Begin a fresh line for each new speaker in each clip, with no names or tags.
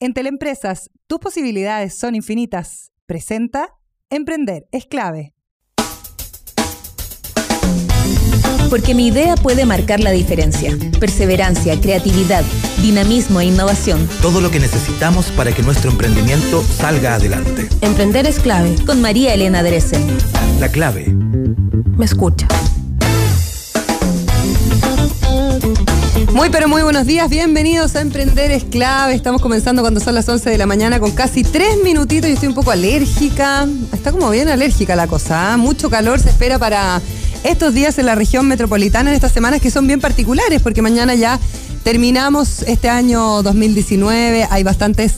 En Teleempresas, tus posibilidades son infinitas. Presenta Emprender es clave.
Porque mi idea puede marcar la diferencia. Perseverancia, creatividad, dinamismo e innovación.
Todo lo que necesitamos para que nuestro emprendimiento salga adelante.
Emprender es clave. Con María Elena Dresen.
La clave.
Me escucha.
Muy pero muy buenos días, bienvenidos a Emprender es clave. Estamos comenzando cuando son las 11 de la mañana con casi tres minutitos. Yo estoy un poco alérgica, está como bien alérgica la cosa. ¿ah? Mucho calor se espera para estos días en la región metropolitana, en estas semanas que son bien particulares, porque mañana ya terminamos este año 2019. Hay bastantes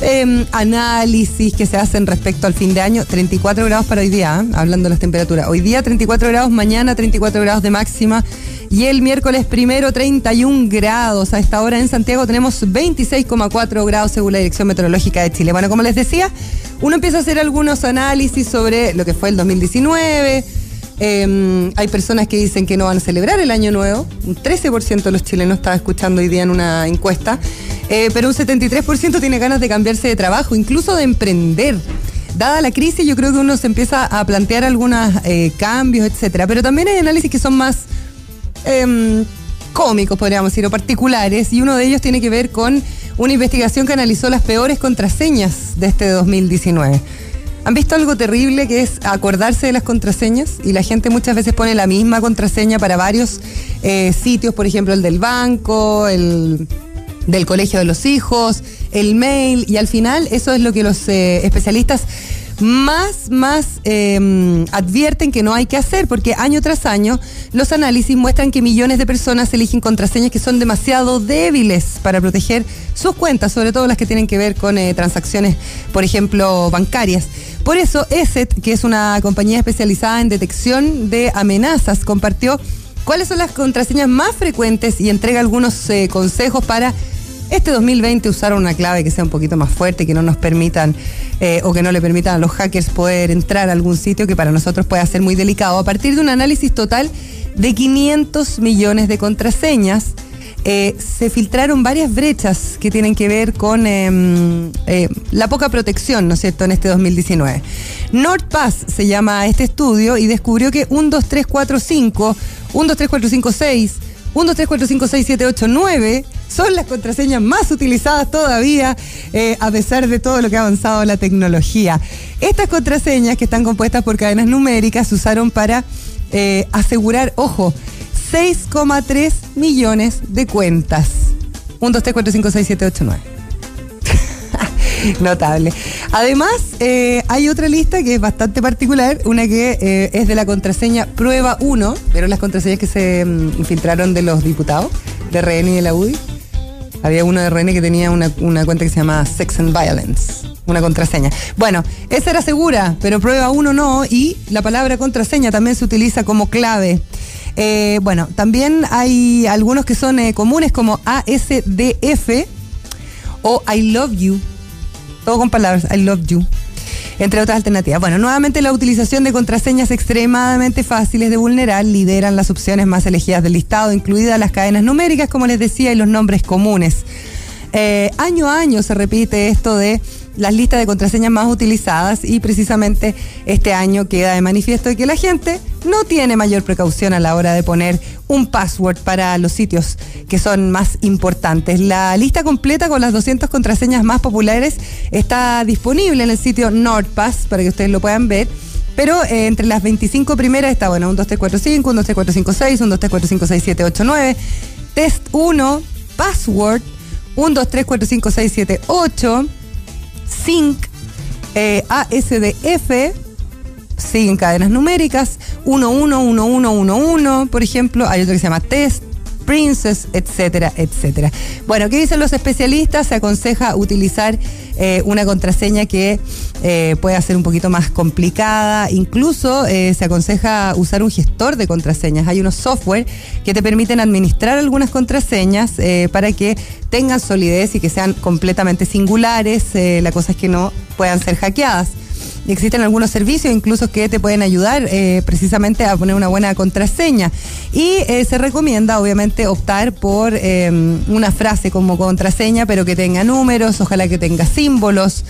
em, análisis que se hacen respecto al fin de año. 34 grados para hoy día, ¿ah? hablando de las temperaturas. Hoy día 34 grados, mañana 34 grados de máxima. Y el miércoles primero 31 grados. A esta hora en Santiago tenemos 26,4 grados según la Dirección Meteorológica de Chile. Bueno, como les decía, uno empieza a hacer algunos análisis sobre lo que fue el 2019. Em, hay personas que dicen que no van a celebrar el año nuevo. Un 13% de los chilenos estaba escuchando hoy día en una encuesta. Eh, pero un 73% tiene ganas de cambiarse de trabajo, incluso de emprender. Dada la crisis, yo creo que uno se empieza a plantear algunos eh, cambios, etcétera. Pero también hay análisis que son más Em, cómicos, podríamos decir, o particulares, y uno de ellos tiene que ver con una investigación que analizó las peores contraseñas de este 2019. ¿Han visto algo terrible que es acordarse de las contraseñas? Y la gente muchas veces pone la misma contraseña para varios eh, sitios, por ejemplo, el del banco, el del colegio de los hijos, el mail, y al final eso es lo que los eh, especialistas más, más em, advierten que no hay que hacer, porque año tras año los análisis muestran que millones de personas eligen contraseñas que son demasiado débiles para proteger sus cuentas, sobre todo las que tienen que ver con eh, transacciones, por ejemplo, bancarias. Por eso, ESET, que es una compañía especializada en detección de amenazas, compartió cuáles son las contraseñas más frecuentes y entrega algunos eh, consejos para este 2020 usaron una clave que sea un poquito más fuerte, que no nos permitan eh, o que no le permitan a los hackers poder entrar a algún sitio que para nosotros puede ser muy delicado. A partir de un análisis total de 500 millones de contraseñas, eh, se filtraron varias brechas que tienen que ver con em, eh, la poca protección, ¿no es cierto?, en este 2019. NordPass se llama este estudio y descubrió que 1, 2, 3, 4, 5, 1, 2, 3, 4, 5, 6, 1, 2, 3, 4, 5, 6, 7, 8, 9 son las contraseñas más utilizadas todavía, eh, a pesar de todo lo que ha avanzado la tecnología. Estas contraseñas, que están compuestas por cadenas numéricas, se usaron para eh, asegurar, ojo, 6,3 millones de cuentas. 1, 2, 3, 4, 5, 6, 7, 8, 9. Notable. Además, eh, hay otra lista que es bastante particular, una que eh, es de la contraseña prueba 1, pero las contraseñas que se mm, infiltraron de los diputados de RN y de la UDI. Había uno de RN que tenía una, cuenta que se llamaba Sex and Violence, una contraseña. Bueno, esa era segura, pero prueba 1 no, y la palabra contraseña también se utiliza como clave. Eh, bueno, también hay algunos que son comunes como ASDF o I love you todo con palabras, I love you. Entre otras alternativas. Bueno, nuevamente la utilización de contraseñas extremadamente fáciles de vulnerar lideran las opciones más elegidas del listado, incluidas las cadenas numéricas, como les decía, y los nombres comunes. Eh, año a año se repite esto de las listas de contraseñas más utilizadas y precisamente este año queda de manifiesto que la gente no tiene mayor precaución a la hora de poner un password para los sitios que son más importantes. La lista completa con las 200 contraseñas más populares está disponible en el sitio NordPass para que ustedes lo puedan ver. Pero eh, entre las 25 primeras está, bueno, 1, 2, 3, 4, 5, 1, 2, 3, 4, 5, 6, 1, 2, 3, 4, 5, 6, 7, 8, 9. Test 1, password, 1, 2, 3, 4, 5, 6, 7, 8. Sync, eh, ASDF, siguen cadenas numéricas, 111111, por ejemplo, hay otro que se llama Test, Princess, etcétera, etcétera. Bueno, ¿qué dicen los especialistas? Se aconseja utilizar eh, una contraseña que eh, pueda ser un poquito más complicada. Incluso eh, se aconseja usar un gestor de contraseñas. Hay unos software que te permiten administrar algunas contraseñas para que tengan solidez y que sean completamente singulares. la cosa es que no puedan ser hackeadas. Existen algunos servicios incluso que te pueden ayudar eh, precisamente a poner una buena contraseña. Y eh, se recomienda, obviamente, optar por eh, una frase como contraseña, pero que tenga números, ojalá que tenga símbolos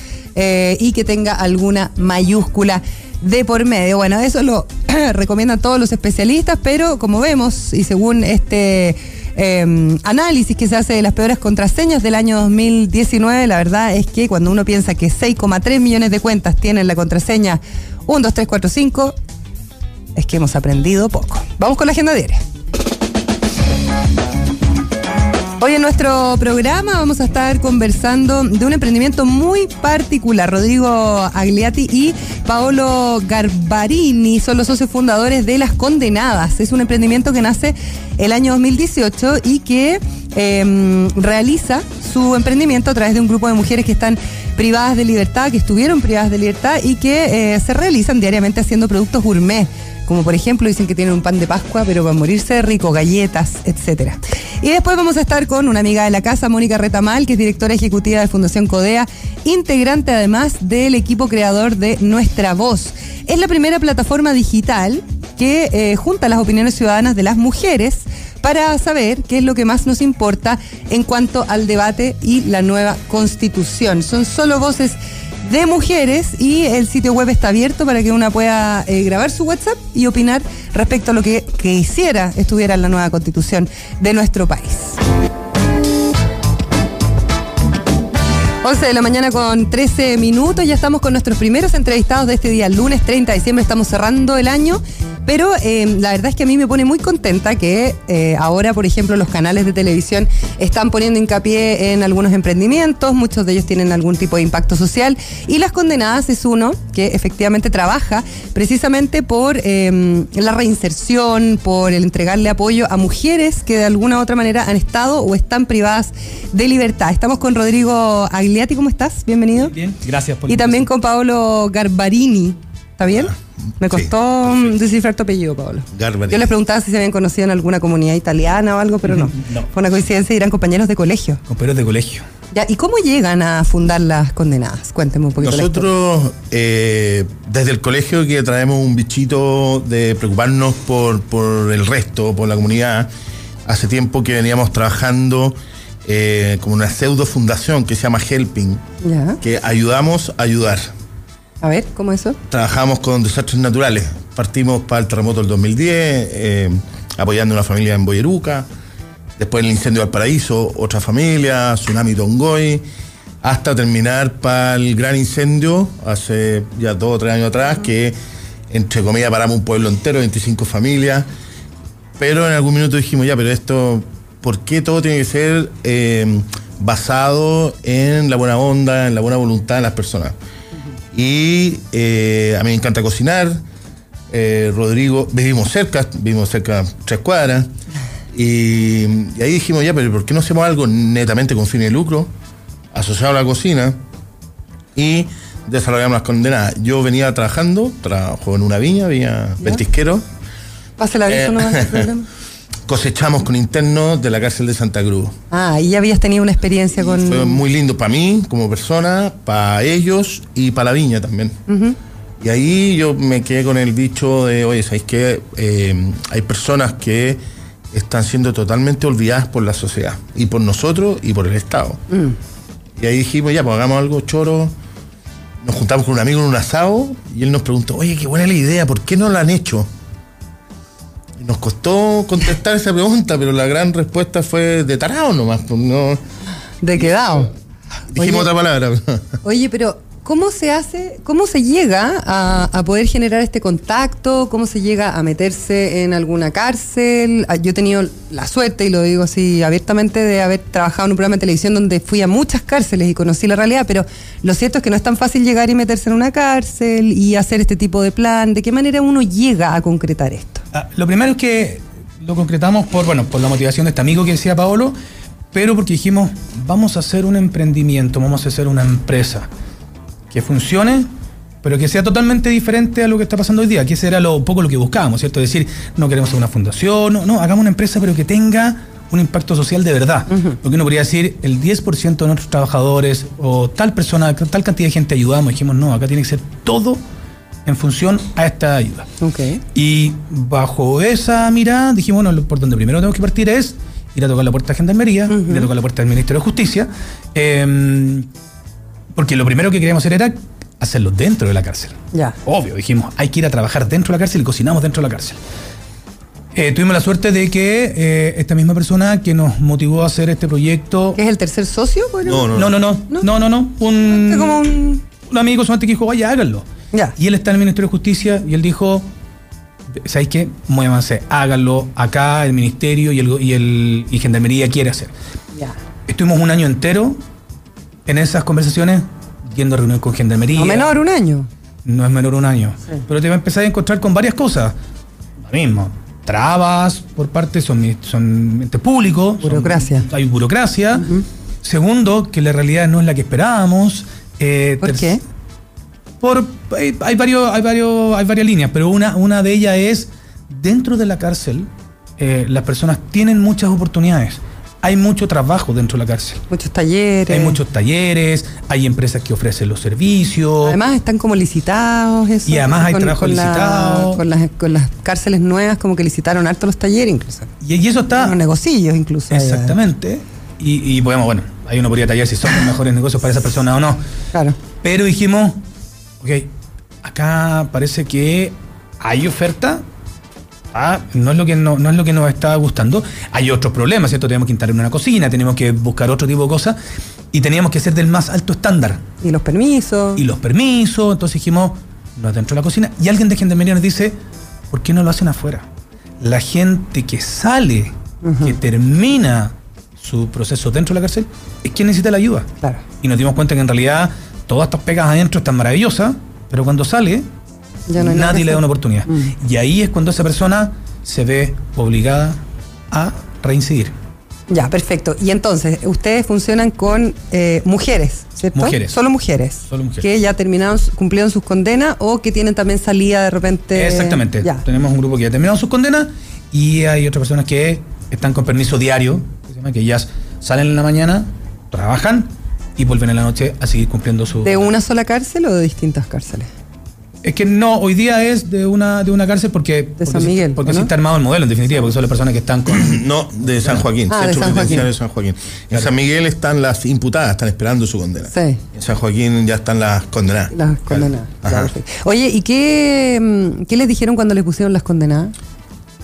y que tenga alguna mayúscula de por medio. Bueno, eso lo recomiendan todos los especialistas, pero como vemos, y según este eh, análisis que se hace de las peores contraseñas del año 2019, la verdad es que cuando uno piensa que 6,3 millones de cuentas tienen la contraseña 1, 2, 3, 4, 5, es que hemos aprendido poco. Vamos con la agenda diaria. Hoy en nuestro programa vamos a estar conversando de un emprendimiento muy particular. Rodrigo Agliati y Paolo Garbarini son los socios fundadores de Las Condenadas. Es un emprendimiento que nace el año 2018 y que em, realiza su emprendimiento a través de un grupo de mujeres que están privadas de libertad, que estuvieron privadas de libertad y que eh, se realizan diariamente haciendo productos gourmet como por ejemplo dicen que tienen un pan de Pascua, pero para morirse rico, galletas, etcétera. Y después vamos a estar con una amiga de la casa, Mónica Retamal, que es directora ejecutiva de Fundación Codea, integrante además del equipo creador de Nuestra Voz. Es la primera plataforma digital que eh, junta las opiniones ciudadanas de las mujeres para saber qué es lo que más nos importa en cuanto al debate y la nueva constitución. Son solo voces de mujeres y el sitio web está abierto para que una pueda eh, grabar su WhatsApp y opinar respecto a lo que, quisiera estuviera en la nueva constitución de nuestro país. 11 de la mañana con 13 minutos, ya estamos con nuestros primeros entrevistados de este día, lunes 30 de diciembre, estamos cerrando el año pero eh, la verdad es que a mí me pone muy contenta que eh, ahora, por ejemplo, los canales de televisión están poniendo hincapié en algunos emprendimientos, muchos de ellos tienen algún tipo de impacto social, y Las Condenadas es uno que efectivamente trabaja precisamente por em, la reinserción, por el entregarle apoyo a mujeres que de alguna u otra manera han estado o están privadas de libertad. Estamos con Rodrigo Agliati, ¿cómo estás? Bienvenido.
Bien, gracias
por Y también con Paolo Garbarini. ¿Está bien? Me costó descifrar tu apellido, Pablo. Yo les preguntaba si se habían conocido en alguna comunidad italiana o algo, pero no. Fue una coincidencia y eran compañeros de colegio.
Compañeros de colegio.
Ya, ¿Y cómo llegan a fundar las condenadas? Cuénteme un poquito.
Nosotros, eh, desde el colegio, que traemos un bichito de preocuparnos por, por el resto, por la comunidad, hace tiempo que veníamos trabajando eh, como una pseudo fundación que se llama Helping, que ayudamos a ayudar.
A ver, ¿cómo eso?
Trabajamos con desastres naturales. Partimos para el terremoto del 2010, eh, apoyando a una familia en Boyeruca. Después el incendio del paraíso, otra familia, tsunami Tongoy. Hasta terminar para el gran incendio, hace ya dos o tres años atrás, que entre comillas paramos un pueblo entero, 25 familias. Pero en algún minuto dijimos, ya, pero esto, ¿por qué todo tiene que ser eh, basado en la buena onda, en la buena voluntad de las personas? Y eh, a mí me encanta cocinar. Eh, Rodrigo, vivimos cerca, vivimos cerca tres cuadras. Y, ahí dijimos, ya, pero ¿por qué no hacemos algo netamente con fin de lucro, asociado a la cocina? Y desarrollamos las condenadas. Yo venía trabajando, trabajo en una viña, viña ventisquero.
Pase la vista, no va problema
cosechamos con internos de la cárcel de Santa Cruz.
Ah, y ya habías tenido una experiencia con...
Fue muy lindo para mí como persona, para ellos y para la viña también. Y ahí yo me quedé con el dicho de, oye, ¿sabéis qué? Eh, hay personas que están siendo totalmente olvidadas por la sociedad, y por nosotros y por el Estado. Mm. Y ahí dijimos, ya, pues hagamos algo choro. Nos juntamos con un amigo en un asado y él nos preguntó, oye, qué buena la idea, ¿por qué no la han hecho? Nos costó contestar esa pregunta, pero la gran respuesta fue de tarado nomás. Pues, no,
de quedado.
Dijimos otra palabra.
Oye, pero ¿Cómo se hace, cómo se llega a, poder generar este contacto? ¿Cómo se llega a meterse en alguna cárcel? Ah, yo he tenido la suerte, y lo digo así abiertamente, de haber trabajado en un programa de televisión donde fui a muchas cárceles y conocí la realidad, pero lo cierto es que no es tan fácil llegar y meterse en una cárcel y hacer este tipo de plan. ¿De qué manera uno llega a concretar esto?
Ah, lo primero es que lo concretamos por, bueno, por la motivación de este amigo que decía Paolo, pero porque dijimos, vamos a hacer un emprendimiento, vamos a hacer una empresa que funcione, pero que sea totalmente diferente a lo que está pasando hoy día, que ese era lo, un poco lo que buscábamos, ¿cierto? Es decir, no queremos una fundación, no, hagamos una empresa, pero que tenga un impacto social de verdad. Porque uno podría decir, el 10% de nuestros trabajadores o tal persona, tal cantidad de gente ayudamos. Dijimos, no, acá tiene que ser todo en función a esta ayuda.
Ok.
Y bajo esa mirada dijimos, bueno, lo- por donde primero tenemos que partir es ir a tocar la puerta de Gendarmería, ir a tocar la puerta del Ministerio de Justicia, eh, porque lo primero que queríamos hacer era hacerlo dentro de la cárcel.
Ya.
Obvio, dijimos, hay que ir a trabajar dentro de la cárcel y cocinamos dentro de la cárcel. Eh, tuvimos la suerte de que eh, esta misma persona que nos motivó a hacer este proyecto...
¿Qué es el tercer socio? Bueno,
No,
No, no, no,
¿No?
no, no, no, un,
Es como un...
un amigo solamente que dijo, vaya, háganlo.
Ya.
Y él está en el Ministerio de Justicia y él dijo, ¿sabéis qué? Muévanse, háganlo acá, el Ministerio y, el, go- y, el, y Gendarmería quiere hacer.
Ya.
Estuvimos un año entero en esas conversaciones, yendo a reuniones con Gendarmería.
No menor, un año.
No es menor un año.
Sí.
Pero te vas a empezar a encontrar con varias cosas. Lo mismo. Trabas por parte, son, son entes públicos. son-
Burocracia.
hay burocracia. Segundo, que la realidad no es la que esperábamos. Eh,
¿Por qué?
por hay, hay varios hay varios hay varias líneas pero una una de ellas es dentro de la cárcel eh, las personas tienen muchas oportunidades hay mucho trabajo dentro de la cárcel
Muchos talleres.
hay muchos talleres hay empresas que ofrecen los servicios
Además están como licitados. Eso,
Y además hay trabajo licitado.
con, las, con las cárceles nuevas como que licitaron harto los talleres incluso.
y, y eso está
Los negocios incluso. allá.
exactamente y, y podemos bueno ahí uno podría tallar si son los mejores negocios para esa persona o no
Claro.
Pero dijimos, ok, acá parece que hay oferta. Ah, no es lo que no, no es lo que nos está gustando. Hay otros problemas, ¿cierto? Tenemos que instalar una cocina, tenemos que buscar otro tipo de cosas y teníamos que ser del más alto estándar.
Y los permisos.
Y los permisos, entonces dijimos, no es dentro de la cocina. Y alguien de Gendarmería nos dice, ¿por qué no lo hacen afuera? La gente que sale, que termina su proceso dentro de la cárcel, es quien necesita la ayuda.
Claro.
Y nos dimos cuenta que en realidad todas estas pegas adentro están maravillosas, pero cuando sale,
no nada
nadie le da una oportunidad.
Mm.
Y ahí es cuando esa persona se ve obligada a reincidir.
Ya, perfecto. Y entonces, ustedes funcionan con eh, mujeres, ¿cierto?
Mujeres.
Solo mujeres.
Solo mujeres.
Que ya terminaron, cumplieron sus condenas o que tienen también salida de repente.
Exactamente.
Ya.
Tenemos un grupo que ya terminaron sus condenas y hay otras personas que están con permiso diario, que ellas salen en la mañana, trabajan y vuelven en la noche a seguir cumpliendo su...
¿De una sola cárcel o de distintas cárceles?
Es que no, hoy día es de una, de una cárcel porque... porque
San
sí-
Miguel,
Porque
¿o
sí
no?
está armado el modelo, en definitiva, porque son las personas que están con...
No, de San Joaquín,
Ah, de
Centro
San Joaquín.
De San Joaquín. En San Miguel están las imputadas, están esperando su condena.
Sí.
En San Joaquín ya están las condenadas.
Las condenadas. Oye, ¿y qué, mm, qué les dijeron cuando les pusieron las condenadas?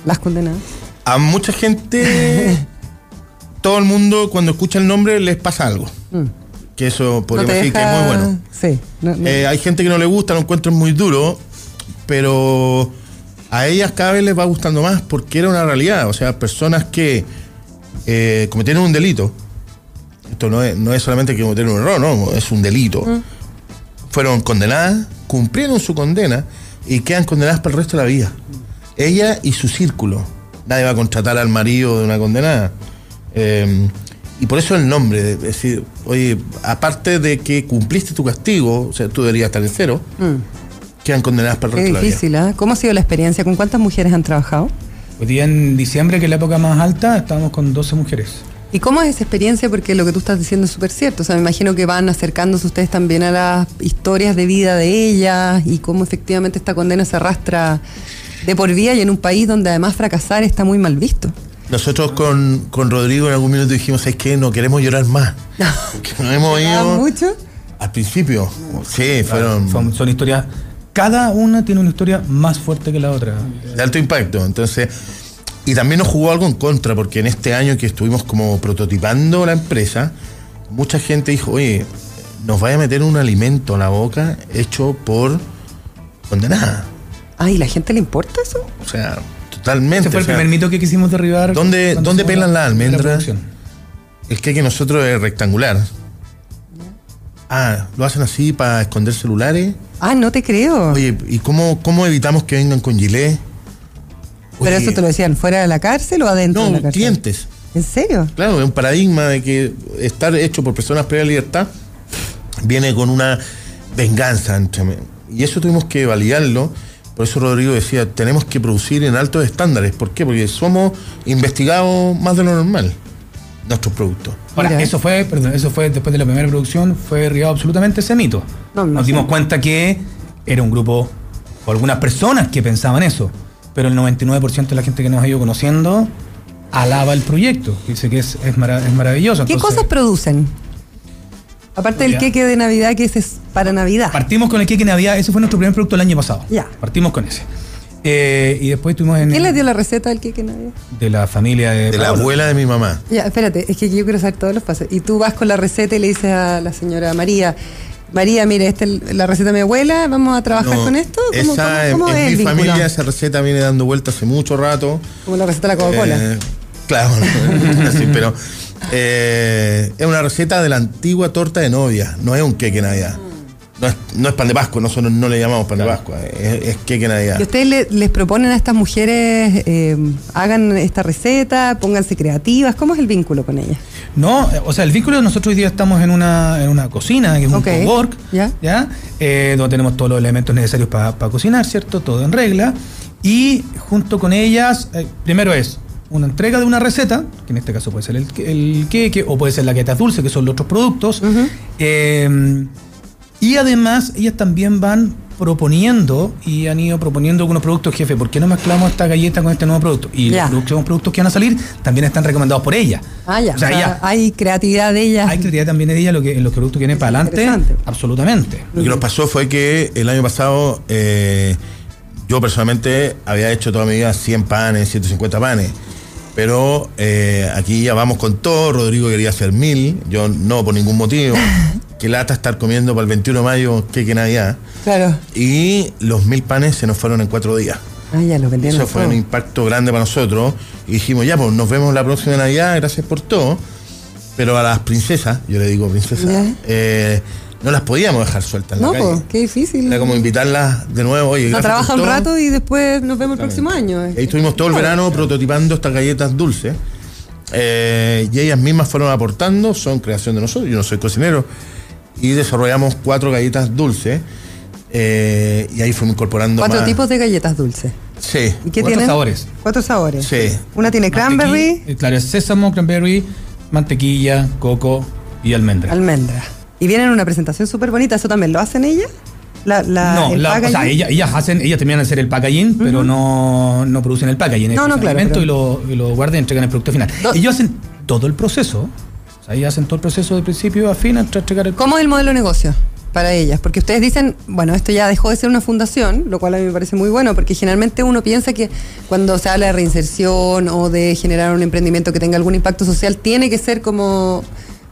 Las condenadas.
A mucha gente, todo el mundo cuando escucha el nombre les pasa algo.
Mm.
Que eso
No te
decir que es muy bueno.
Sí. no- no.
Eh, hay gente que no le gusta, lo encuentran muy duro, pero a ellas cada vez les va gustando más porque era una realidad. O sea, personas que eh, cometieron un delito, esto no es, no es solamente que cometieron un error, no, es un delito. Fueron condenadas, cumplieron su condena y quedan condenadas para el resto de la vida. Ella y su círculo. Nadie va a contratar al marido de una condenada. Eh, y por eso el nombre, es decir, oye, aparte de que cumpliste tu castigo, o sea, tú deberías estar en cero,
Mm.
quedan condenadas para el
Qué
resto de la vida.
difícil, ¿ah? ¿Cómo ha sido la experiencia? ¿Con cuántas mujeres han trabajado?
Hoy día en diciembre, que es la época más alta, estábamos con 12 mujeres.
¿Y cómo es esa experiencia? Porque lo que tú estás diciendo es súper cierto. O sea, me imagino que van acercándose ustedes también a las historias de vida de ellas y cómo efectivamente esta condena se arrastra de por vida y en un país donde además fracasar está muy mal visto.
Nosotros con, con Rodrigo en algún minuto dijimos, es que no queremos llorar más. Porque nos hemos
¿Ah,
ido
mucho?
al principio. Sí, fueron
Son, son historias, cada una tiene una historia más fuerte que la otra.
de alto impacto. Entonces, y también nos jugó algo en contra, porque en este año que estuvimos como prototipando la empresa, mucha gente dijo, oye, nos vaya a meter un alimento a la boca hecho por condenada.
Ay, ¿y la gente le importa eso?
O sea, totalmente.
Ese fue el
o sea,
primer mito que quisimos derribar.
¿Dónde- pelan la almendra?
producción.
El que nosotros es rectangular. Ah, lo hacen así para esconder celulares.
Ah, no te creo.
Oye, ¿y cómo, cómo evitamos que vengan con gilet?
¿Pero eso te lo decían fuera de la cárcel o adentro de la
No,
cárcel?
clientes.
¿En serio?
Claro, es un paradigma de que estar hecho por personas previa libertad viene con una venganza. entre- Y eso tuvimos que validarlo Por eso Rodrigo decía, tenemos que producir en altos estándares. ¿Por qué? Porque somos investigados más de lo normal, nuestros productos.
Ahora,
Mira.
eso fue, perdón, eso fue después de la primera producción, fue derribado absolutamente ese mito.
No,
Nos dimos cuenta que era un grupo, o algunas personas que pensaban eso, pero el 99% de la gente que nos ha ido conociendo alaba el proyecto, dice que es, es, mara- es maravilloso.
¿Qué
Entonces,
cosas producen? Aparte del queque de Navidad, que ese es para Navidad.
Partimos con el Keke Navidad, ese fue nuestro primer producto el año pasado.
Ya.
Partimos con ese. Eh, y después estuvimos en
¿Quién les dio la receta del queque de Navidad?
de la familia de,
De la
Paola.
abuela de mi mamá.
Ya, espérate, es que yo quiero saber todos los pasos. Y tú vas con la receta y le dices a la señora María, María, mire, esta es la receta de mi abuela, vamos a trabajar
No,
con esto. ¿Cómo,
esa,
cómo-
en-
cómo
en
es
mi familia esa receta viene dando vueltas hace mucho rato.
Como la receta de la Coca-Cola.
Eh, claro, no, así, pero eh, es una receta de la antigua torta de novia, no es un queque navidad. No es, no es pan de Pascua, nosotros no le llamamos pan de Pascua, es, es queque navidad.
¿Y ustedes le- les proponen a estas mujeres, eh, hagan esta receta, pónganse creativas? ¿Cómo es el vínculo con ellas?
No, o sea, el vínculo, nosotros hoy día estamos en una, en una cocina, que es un
Ok,
cowork,
ya.
¿ya? Eh, donde tenemos todos los elementos necesarios para cocinar, ¿cierto? Todo en regla. Y junto con ellas, eh, primero es una entrega de una receta, que en este caso puede ser el, el queque o puede ser la galletas dulce, que son los otros productos. Eh, y además, ellas también van proponiendo y han ido proponiendo algunos productos, jefe, ¿por qué no mezclamos esta galleta con este nuevo producto? Y
Ya.
los próximos productos que van a salir también están recomendados por ella.
Ah, ya.
O sea,
o sea,
ya.
hay creatividad de ellas.
Hay creatividad también de ella lo que, en los productos que vienen para adelante. Absolutamente.
Lo que nos pasó fue que el año pasado eh, yo personalmente había hecho toda mi vida 100 panes, 150 panes. Pero eh, aquí ya vamos con todo. Rodrigo quería hacer mil. Yo no, por ningún motivo. Qué lata estar comiendo para el 21 de mayo, que Navidad.
Claro.
Y los mil panes se nos fueron en cuatro días.
Ah, ya lo vendieron.
Eso fue
todo.
un impacto grande para nosotros. Y dijimos, ya, pues nos vemos la próxima Navidad, gracias por todo. Pero a las princesas, yo le digo princesas, eh, no las podíamos dejar sueltas en
No,
la calle.
pues, qué difícil.
Era como invitarlas de nuevo. Oye,
No trabaja un rato y después nos vemos el próximo año.
Ahí estuvimos todo el verano prototipando estas galletas dulces. Eh, y ellas mismas fueron aportando, son creación de nosotros, yo no soy cocinero. Y desarrollamos cuatro galletas dulces. eh, y ahí fuimos incorporando
Cuatro
más.
tipos de galletas dulces.
Sí.
¿Y qué
Cuatro
tienen?
sabores.
Cuatro sabores.
Sí.
Una tiene cranberry,
eh, claro, es sésamo, cranberry, mantequilla, coco y almendra.
almendra. Y vienen en una presentación súper bonita. ¿Eso también lo hacen ellas? La, la,
no,
el
la- o sea,
packaging?
ellas, ellas hacen, ellas terminan de hacer el packaging, pero no, no producen el packaging.
No, no, claro,
alimento
pero-
y lo, y lo guardan y entregan el producto final.
Do-
ellos hacen todo el proceso. Sea, ellas hacen todo el proceso de principio a fin hasta entregar el
¿Cómo es el modelo de negocio para ellas? Porque ustedes dicen, bueno, esto ya dejó de ser una fundación, lo cual a mí me parece muy bueno, porque generalmente uno piensa que cuando se habla de reinserción o de generar un emprendimiento que tenga algún impacto social, tiene que ser como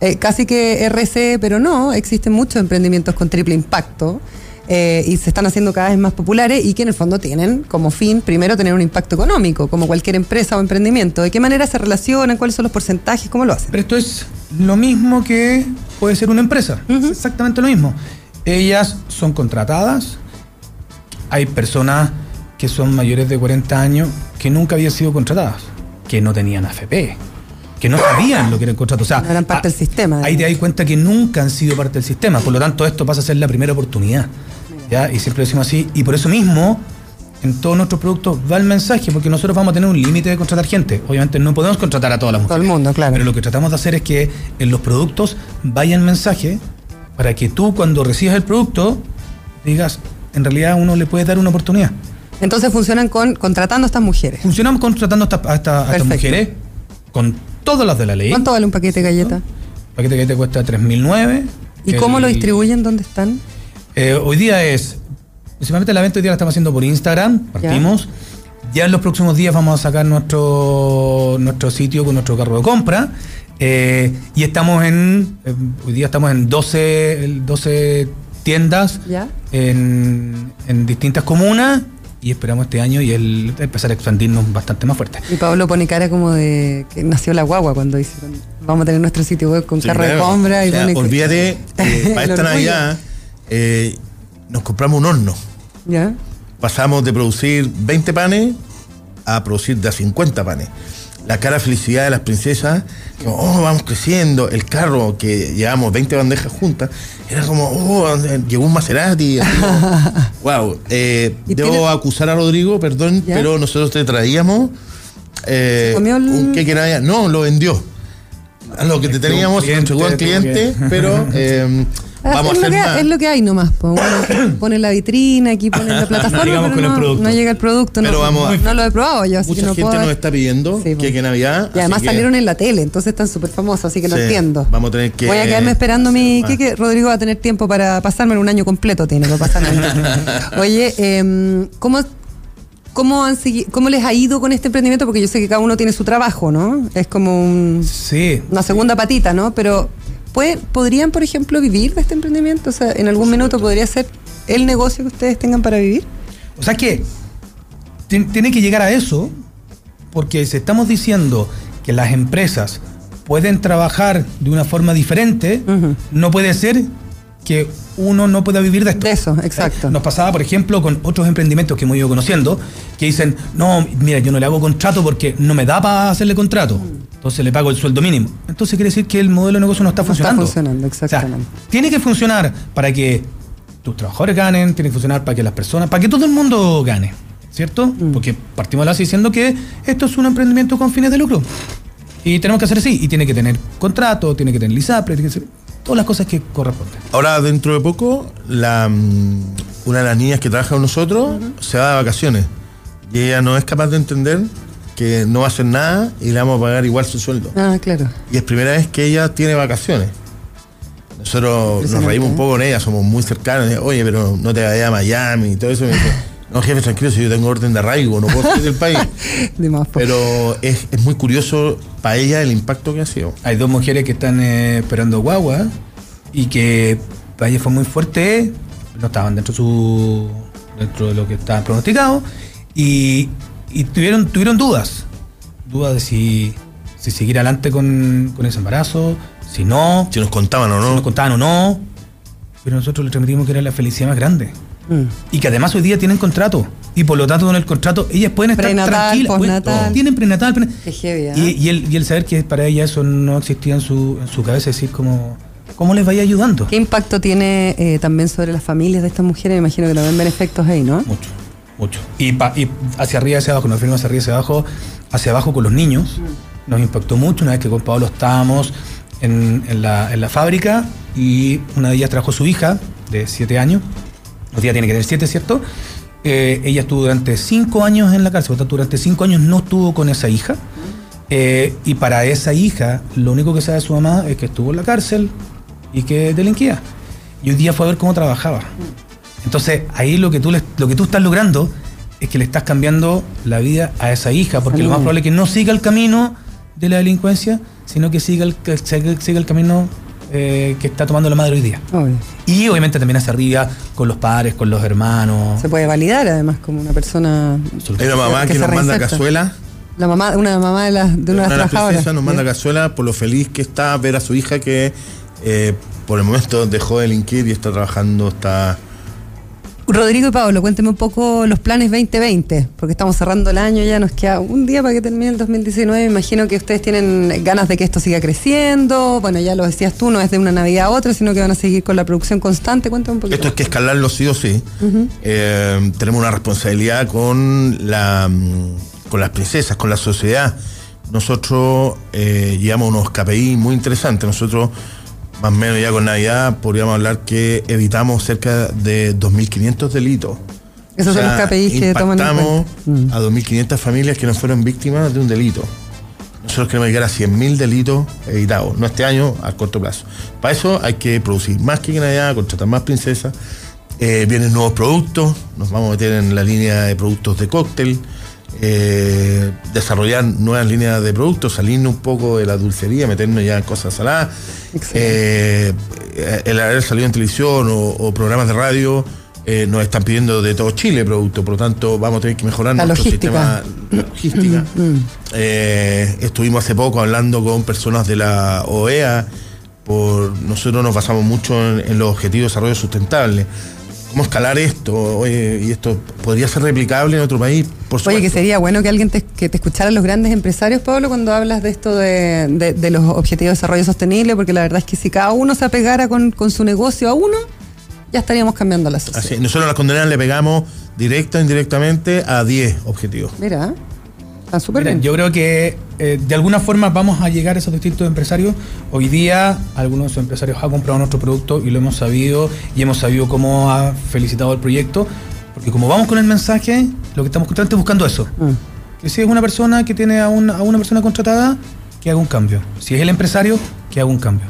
eh, casi que RC, pero no, existen muchos emprendimientos con triple impacto. Eh, y se están haciendo cada vez más populares y que en el fondo tienen como fin primero tener un impacto económico, como cualquier empresa o emprendimiento. ¿De qué manera se relacionan? ¿Cuáles son los porcentajes? ¿Cómo lo hacen?
Pero esto es lo mismo que puede ser una empresa. Es exactamente lo mismo. Ellas son contratadas. Hay personas que son mayores de 40 años que nunca habían sido contratadas, que no tenían AFP, que no sabían lo que era el contrato. O sea,
No eran parte
a-
del sistema,
Ahí te das cuenta que nunca han sido parte del sistema. Por lo tanto, esto pasa a ser la primera oportunidad. ¿Ya? Y siempre decimos así. Y por eso mismo, en todos nuestros productos va el mensaje, porque nosotros vamos a tener un límite de contratar gente. Obviamente no podemos contratar a todas las
Todo
mujeres.
el mundo, claro.
Pero lo que tratamos de hacer es que en los productos vaya el mensaje para que tú cuando recibas el producto digas, en realidad uno le puede dar una oportunidad.
Entonces funcionan con contratando a estas mujeres.
Funcionamos contratando a, a esta- a estas mujeres con todas las de la ley.
¿Cuánto vale un paquete de galleta?
El paquete que te cuesta 3.009.
¿Y cómo lo distribuyen? ¿Dónde están?
Eh, hoy día es, principalmente la venta hoy día la estamos haciendo por Instagram, partimos. Ya en los próximos días vamos a sacar nuestro, nuestro sitio con nuestro carro de compra. eh, y estamos en, eh, hoy día estamos en 12, el 12 tiendas
¿Ya?
en, en distintas comunas y esperamos este año y el, empezar a expandirnos bastante más fuerte.
Y Pablo pone cara como de que nació la guagua cuando dice vamos a tener nuestro sitio web con
Sí,
carro de compra y
O sea, olvídate, eh, para esta. Navidad eh, nos compramos un horno.
¿Ya?
Pasamos de producir 20 panes a producir de a 50 panes. la cara de felicidad de las princesas, como, oh, vamos creciendo, el carro que llevamos 20 bandejas juntas, era como, oh, llegó un Maserati. así wow, eh,
¿Y
debo
tiene-
acusar a Rodrigo, perdón,
¿Ya?
pero nosotros te traíamos eh,
¿Se comió el-
un queque navia- No, lo vendió. A lo que te teníamos, entregó al
cliente, que-
pero eh, A
es, lo
hacer
que, es lo que hay nomás. po. Uno pone la vitrina, aquí pone la plataforma.
No llegamos
pero
con el
no,
producto.
no llega el producto.
Pero
no,
vamos a-
no lo he probado yo, así
Mucha
que no
gente
puedo.
nos está pidiendo
Sí,
que que Navidad.
Y además
que
salieron en la tele, entonces están súper famosos, así que lo
Sí,
entiendo.
vamos a tener que
Voy a quedarme esperando mi.
hacer
¿Qué,
más.
que Rodrigo va a tener tiempo para pasármelo un año completo, tiene que pasarme. Oye, em, ¿cómo, cómo, han ¿cómo les ha ido con este emprendimiento? Porque yo sé que cada uno tiene su trabajo, ¿no? Es como un-
Sí.
una segunda patita, ¿no? Pero ¿pueden, ¿podrían, por ejemplo, vivir de este emprendimiento? O sea, en algún minuto podría ser el negocio que ustedes tengan para vivir.
O sea que ti- tiene que llegar a eso, porque si estamos diciendo que las empresas pueden trabajar de una forma diferente, no puede ser que uno no pueda vivir de esto.
De eso, exacto.
Nos pasaba, por ejemplo, con otros emprendimientos que hemos ido conociendo, que dicen, no, mira, yo no le hago contrato porque no me da para hacerle contrato. Entonces le pago el sueldo mínimo. Entonces quiere decir que el modelo de negocio no está
No está
funcionando.
funcionando,
O sea,
exactamente.
tiene que funcionar para que tus trabajadores ganen, tiene que funcionar para que las personas, para que todo el mundo gane, ¿cierto?
Mm.
Porque partimos de la base diciendo que esto es un emprendimiento con fines de lucro. Y tenemos que hacer así. Y tiene que tener contrato, tiene que tener LISAPRE, tiene que ser todas las cosas que corresponden.
Ahora, dentro de poco, la, mm, una de las niñas que trabaja con nosotros se va de vacaciones. Y ella no es capaz de entender que no va a hacer nada y le vamos a pagar igual su sueldo.
Ah, claro.
Y es primera vez que ella tiene vacaciones. Nosotros nos reímos un poco con ella, somos muy cercanos. Oye, pero no te vayas a Miami y todo eso. Y me dice, no, jefe, tranquilo, si yo tengo orden de arraigo, no puedo salir del país.
De más.
Pero es, es muy curioso para ella el impacto que ha sido.
Hay dos mujeres que están eh, esperando guagua y que para ellas fue muy fuerte, no estaban dentro de, su, dentro de lo que estaban pronosticados y, y tuvieron, tuvieron dudas, dudas de si, si seguir adelante con, con ese embarazo, si no,
Si nos contaban o
si
no.
nos contaban o no, pero nosotros les transmitimos que era la felicidad más grande.
Mm.
Y que además hoy día tienen contrato. Y por lo tanto, con el contrato, ellas pueden estar
Prenatal,
tranquilas. pueden-
postnatal.
tienen prenatal. prena-
Qué heavy, ¿eh?
y, y el, y el saber que para ella eso no existía en su, en su cabeza, decir como, ¿cómo les vaya ayudando?
¿Qué impacto tiene eh, también sobre las familias de estas mujeres? Me imagino que también ven efectos ahí, ¿no?
Mucho, mucho. Y, pa- y hacia arriba, hacia abajo, nos referimos hacia arriba, hacia abajo, hacia abajo con los niños. Nos impactó mucho una vez que con Pablo estábamos en, en la, en la fábrica y una de ellas trajo su hija de 7 años. Hoy día tiene que tener 7, ¿cierto? Eh, ella estuvo durante 5 años en la cárcel, por tanto, durante 5 años no estuvo con esa hija. Eh, y para esa hija, lo único que sabe su mamá es que estuvo en la cárcel y que delinquía. Y hoy día fue a ver cómo trabajaba. Entonces, ahí lo que tú, le- lo que tú estás logrando es que le estás cambiando la vida a esa hija, porque lo más probable es que no siga el camino de la delincuencia, sino que siga el, que siga, siga el camino eh, que está tomando la madre hoy día.
Obvio.
Y obviamente también hacia arriba con los padres, con los hermanos.
Se puede validar además como una persona.
Hay una mamá
Que
que, nos manda cazuela.
La mamá, una mamá de, las de una de
Una
las
de las
trabajadoras.
nos manda
¿ya?
cazuela por lo feliz que está ver a su hija que eh, por el momento dejó de delinquir y está trabajando, está...
Rodrigo y Pablo, cuénteme un poco los planes 2020, porque estamos cerrando el año, ya nos queda un día para que termine el 2019. Me imagino que ustedes tienen ganas de que esto siga creciendo. Bueno, ya lo decías tú, no es de una Navidad a otra, sino que van a seguir con la producción constante. Cuéntame un poquito.
Esto es que escalarlo sí o sí. Eh, tenemos una responsabilidad con, la, mm, con las princesas, con la sociedad. Nosotros eh, llevamos unos KPI muy interesantes. Nosotros, más o menos ya con Navidad, podríamos hablar que evitamos cerca de 2.500 delitos.
Esos son los KPIs que toman en cuenta. Mm.
a 2.500 familias que no fueron víctimas de un delito. Nosotros queremos llegar a 100.000 delitos evitados, no este año, a corto plazo. Para eso hay que producir más que Navidad, contratar más princesas. Eh, vienen nuevos productos, nos vamos a meter en la línea de productos de cóctel, eh, desarrollar nuevas líneas de productos, salirnos un poco de la dulcería, meternos ya en cosas saladas. Eh, el haber salido en televisión o, o programas de radio eh, nos están pidiendo de todo Chile producto, por lo tanto vamos a tener que mejorar
La
nuestro
logística.
sistema logística. Eh, estuvimos hace poco hablando con personas de la OEA, por nosotros nos basamos mucho en, en los objetivos de desarrollo sustentable. Cómo escalar esto, oye, y esto podría ser replicable en otro país, por supuesto.
Oye, que sería bueno que alguien te, que te escuchara los grandes empresarios, Pablo, cuando hablas de esto de, de- de los objetivos de desarrollo sostenible, porque la verdad es que si cada uno se apegara con, con su negocio a uno, ya estaríamos cambiando la sociedad.
Así, nosotros a las condenas le pegamos directa o indirectamente a 10 objetivos.
Mira, está súper bien.
yo creo que eh, de alguna forma vamos a llegar a esos distintos empresarios. Hoy día algunos de esos empresarios han comprado nuestro producto y lo hemos sabido y hemos sabido cómo ha felicitado el proyecto. Porque como vamos con el mensaje, lo que estamos constantemente buscando es eso.
Mm.
Que si es una persona que tiene a una, a una persona contratada, que haga un cambio. Si es el empresario, que haga un cambio.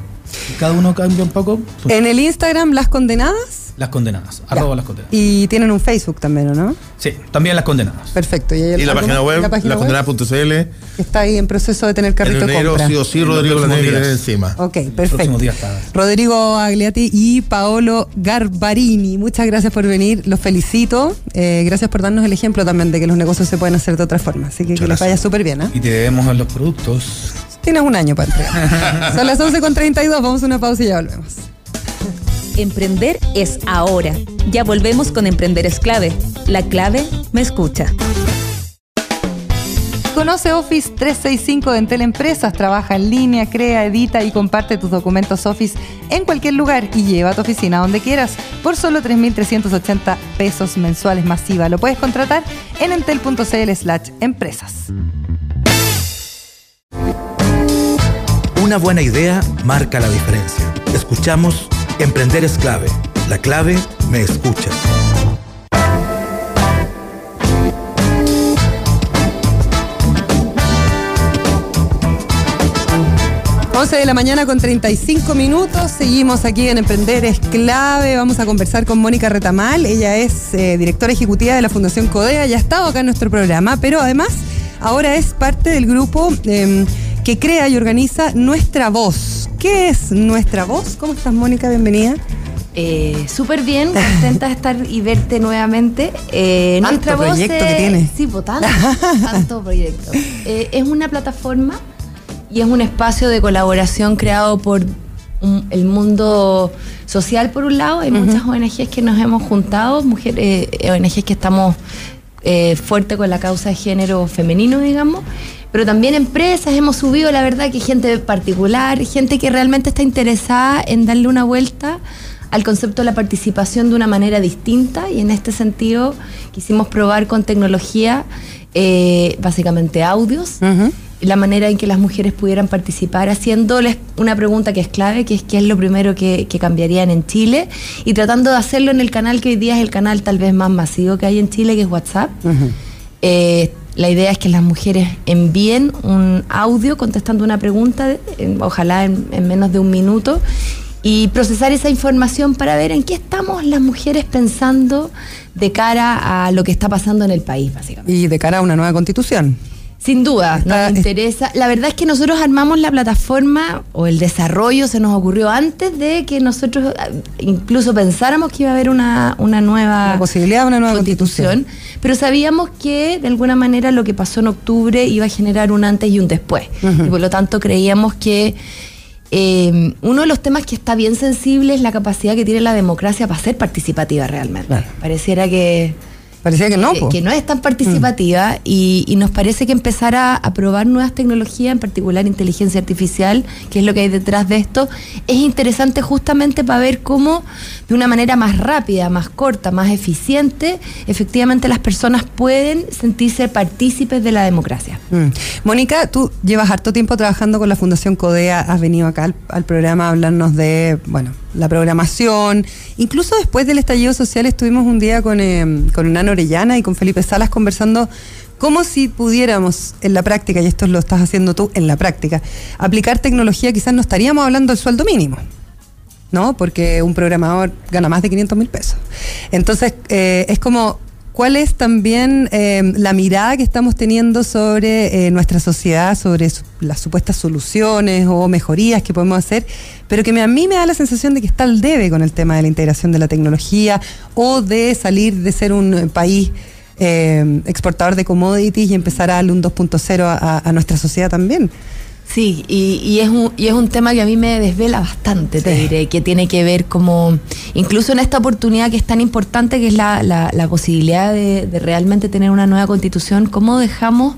Y cada uno cambia un poco.
En el Instagram, las condenadas.
Las condenadas. Arroba las condenadas.
Y tienen un Facebook también, ¿o no?
Sí, también las condenadas.
Perfecto.
Y la página web,
La página web,
lacondenada.cl.
que está ahí en proceso de tener
En
carrito
enero
compra.
sí o sí
En los
Rodrigo la tiene encima.
Ok,
próximos
perfecto.
días.
Rodrigo Agliati y Paolo Garbarini, muchas gracias por venir, los felicito. Eh, gracias por darnos el ejemplo también de que los negocios se pueden hacer de otra forma. Así que que les vaya súper bien. ¿eh?
Y te debemos en los productos.
Tienes un año para entregar. Son las 11.32, vamos a una pausa y ya volvemos.
Emprender es ahora. Ya volvemos con Emprender es clave. La clave me escucha.
Conoce Office 365 de Entel Empresas, trabaja en línea, crea, edita y comparte tus documentos Office en cualquier lugar y lleva a tu oficina donde quieras por solo 3.380 pesos mensuales masiva. Lo puedes contratar en entel.cl slash empresas.
Una buena idea marca la diferencia. Escuchamos Emprender es clave. La clave me escucha.
11 de la mañana con 35 minutos. Seguimos aquí en Emprender es clave. Vamos a conversar con Mónica Retamal. Ella es eh, directora ejecutiva de la Fundación Codea. Ya ha estado acá en nuestro programa, pero además ahora es parte del grupo eh, que crea y organiza Nuestra Voz. ¿Qué es Nuestra Voz? ¿Cómo estás, Mónica? Bienvenida.
Eh, Súper bien, contenta de estar y verte nuevamente. Eh,
Tanto
nuestra voz
proyecto
es-
que.
Sí, tanto, tanto proyecto. Eh, es una plataforma y es un espacio de colaboración creado por un- el mundo social, por un lado. Hay muchas ONGs que nos hemos juntado, mujeres, eh, ONGs que estamos eh, fuerte con la causa de género femenino, digamos. Pero también empresas, hemos subido, la verdad, que gente particular, gente que realmente está interesada en darle una vuelta al concepto de la participación de una manera distinta. Y en este sentido quisimos probar con tecnología, eh, básicamente audios, la manera en que las mujeres pudieran participar, haciéndoles una pregunta que es clave, que es qué es lo primero que, que cambiarían en Chile, y tratando de hacerlo en el canal que hoy día es el canal tal vez más masivo que hay en Chile, que es WhatsApp. Eh, la idea es que las mujeres envíen un audio contestando una pregunta, en- ojalá en, en menos de un minuto, y procesar esa información para ver en qué estamos las mujeres pensando de cara a lo que está pasando en el país, básicamente.
Y de cara a una nueva constitución.
Sin duda,
Está-
nos interesa. La verdad es que nosotros armamos la plataforma o el desarrollo se nos ocurrió antes de que nosotros ah, incluso pensáramos que iba a haber una, una nueva
La posibilidad de una nueva constitución.
pero sabíamos que de alguna manera lo que pasó en octubre iba a generar un antes y un después. Y por lo tanto creíamos que eh, uno de los temas que está bien sensible es la capacidad que tiene la democracia para ser participativa realmente.
Claro.
Pareciera que
Parecía que no,
que, que no es tan participativa y, y nos parece que empezar a, a probar nuevas tecnologías, en particular inteligencia artificial, que es lo que hay detrás de esto, es interesante justamente para ver cómo de una manera más rápida, más corta, más eficiente, efectivamente las personas pueden sentirse partícipes de la democracia.
Mm. Mónica, tú llevas harto tiempo trabajando con la Fundación Codea, has venido acá al, al programa a hablarnos de, bueno, la programación. Incluso después del estallido social estuvimos un día con, eh, con Nano Orellana y con Felipe Salas conversando como si pudiéramos en la práctica, y esto lo estás haciendo tú en la práctica, aplicar tecnología, quizás no estaríamos hablando del sueldo mínimo. ¿no? Porque un programador gana más de 500 mil pesos. Entonces, eh, es como, ¿cuál es también eh, la mirada que estamos teniendo sobre eh, nuestra sociedad, sobre su- las supuestas soluciones o mejorías que podemos hacer? Pero que a mí me da la sensación de que está al debe con el tema de la integración de la tecnología o de salir de ser un país eh, exportador de commodities y empezar a darle un 2.0 a, a nuestra sociedad también.
Sí, y, y es un, y es un tema que a mí me desvela bastante, te diré, que tiene que ver como, incluso en esta oportunidad que es tan importante, que es la, la- la posibilidad de, de realmente tener una nueva constitución, ¿cómo dejamos,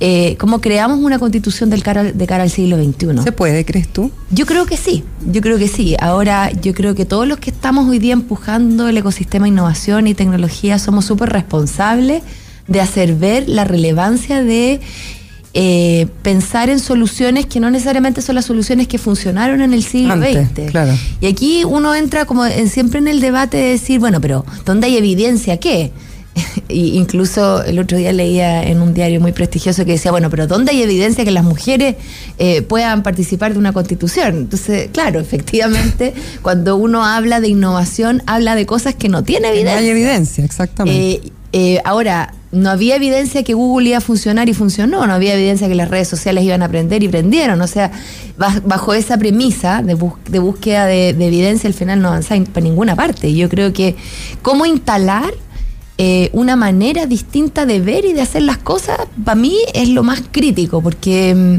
eh, cómo creamos una constitución del cara, de cara al siglo XXI?
¿Se puede, crees tú?
Yo creo que sí, yo creo que sí. Ahora, yo creo que todos los que estamos hoy día empujando el ecosistema de innovación y tecnología somos súper responsables de hacer ver la relevancia de eh, pensar en soluciones que no necesariamente son las soluciones que funcionaron en el siglo
Antes,
XX.
claro.
Y aquí uno entra como en- siempre en el debate de decir, bueno, pero ¿dónde hay evidencia qué? Y incluso el otro día leía en un diario muy prestigioso que decía, bueno, pero ¿dónde hay evidencia que las mujeres eh, puedan participar de una constitución? Entonces, claro, efectivamente, cuando uno habla de innovación, habla de cosas que no tiene
No
evidencia.
hay evidencia, exactamente.
Eh, eh, ahora, no había evidencia que Google iba a funcionar y funcionó, no había evidencia que las redes sociales iban a aprender y prendieron. O sea, baj- bajo esa premisa de, búsqueda de, de evidencia, al final no avanza para ninguna parte. Y Yo creo que cómo instalar eh, una manera distinta de ver y de hacer las cosas, para mí es lo más crítico, porque mm,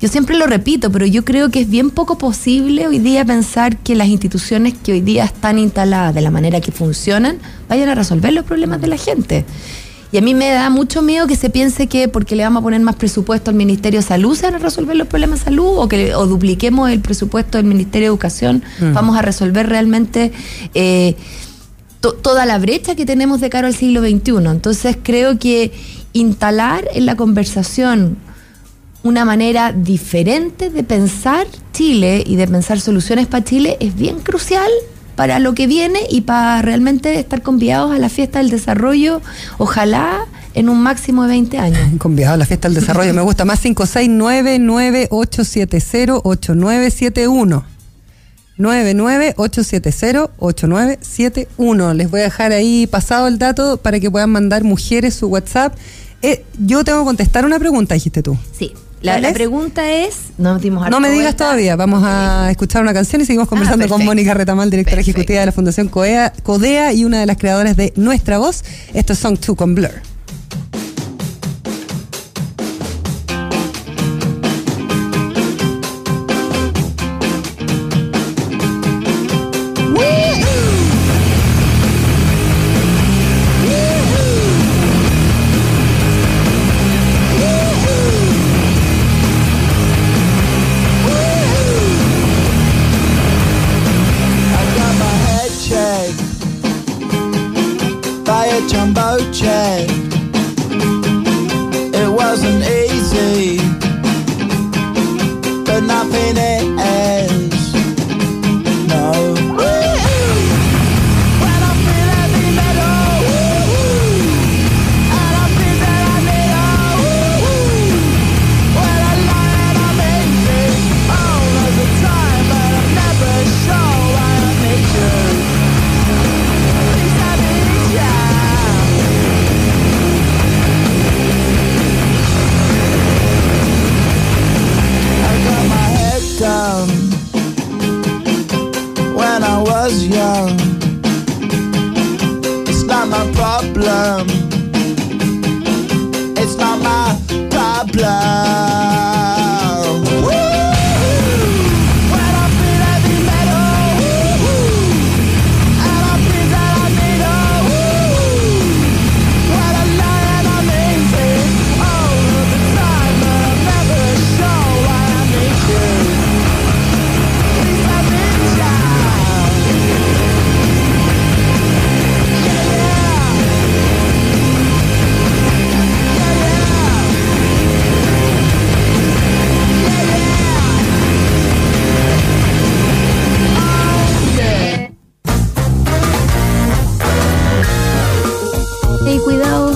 yo siempre lo repito, pero yo creo que es bien poco posible hoy día pensar que las instituciones que hoy día están instaladas de la manera que funcionan vayan a resolver los problemas de la gente. Y a mí me da mucho miedo que se piense que porque le vamos a poner más presupuesto al Ministerio de Salud se van a resolver los problemas de salud o que o dupliquemos el presupuesto del Ministerio de Educación, vamos a resolver realmente eh, to- toda la brecha que tenemos de cara al siglo XXI. Entonces creo que instalar en la conversación una manera diferente de pensar Chile y de pensar soluciones para Chile es bien crucial para lo que viene y para realmente estar convidados a la fiesta del desarrollo, ojalá en un máximo de 20 años.
Conviado a la fiesta del desarrollo. Me gusta más 569-9870-8971. 99870-8971. Les voy a dejar ahí pasado el dato para que puedan mandar mujeres su WhatsApp. Eh, yo tengo que contestar una pregunta, dijiste tú.
Sí, la, pregunta es, no, dimos
No me digas
vuelta.
todavía, vamos a escuchar una canción y seguimos conversando con. Mónica Retamal, directora
Perfecto.
ejecutiva de la Fundación Codea, Codea y una de las creadoras de Nuestra Voz. Esto es Song 2 con Blur.
Jumbo. It wasn't easy,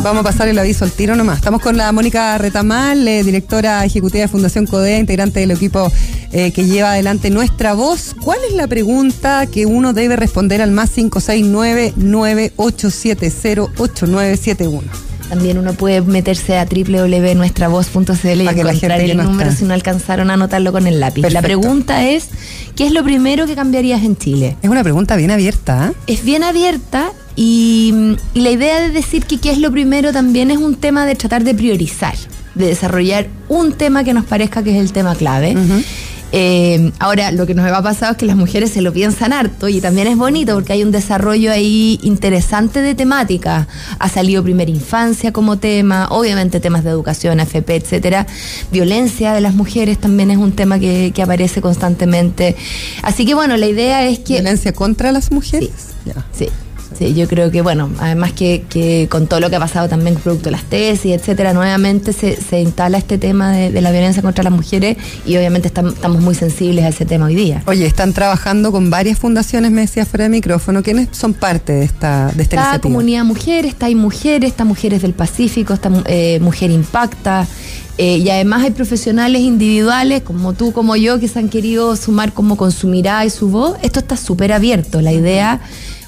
Vamos a pasar el aviso al tiro nomás. Estamos con la Mónica Retamal, eh, directora ejecutiva de Fundación Codea, integrante del equipo eh, que lleva adelante nuestra voz. ¿Cuál es la pregunta que uno debe responder al más 569-9870-8971?
También uno puede meterse a www.nuestravoz.cl y
Para que la
encontrar el
no
número
está.
si no alcanzaron a anotarlo con el lápiz. La
Perfecto.
pregunta es, ¿qué es lo primero que cambiarías en Chile?
Es una pregunta bien abierta. ¿eh?
Es bien abierta y, y la idea de decir que qué es lo primero también es un tema de tratar de priorizar. de desarrollar un tema que nos parezca que es el tema clave. Eh, ahora, lo que nos ha pasado es que las mujeres se lo piensan harto y también es bonito porque hay un desarrollo ahí interesante de temática. Ha salido primera infancia como tema, obviamente temas de educación, AFP, etcétera. Violencia de las mujeres también es un tema que, que aparece constantemente. Así que bueno, la idea es que...
¿Violencia contra las mujeres? Ya.
Sí. Sí, yo creo que, bueno, además que, que con todo lo que ha pasado también producto de las tesis, etcétera, nuevamente se, se instala este tema de, de la violencia contra las mujeres y obviamente estam- estamos muy sensibles a ese tema hoy día.
Oye, están trabajando con varias fundaciones, me decía fuera de micrófono. ¿Quiénes son parte de esta, de esta
Está
iniciativa?
Comunidad Mujer, está Hay Mujeres, está Mujeres del Pacífico, está eh, Mujer Impacta. eh, y además hay profesionales individuales como tú, como yo, que se han querido sumar como con su mirada y su voz. Esto está súper abierto. La idea,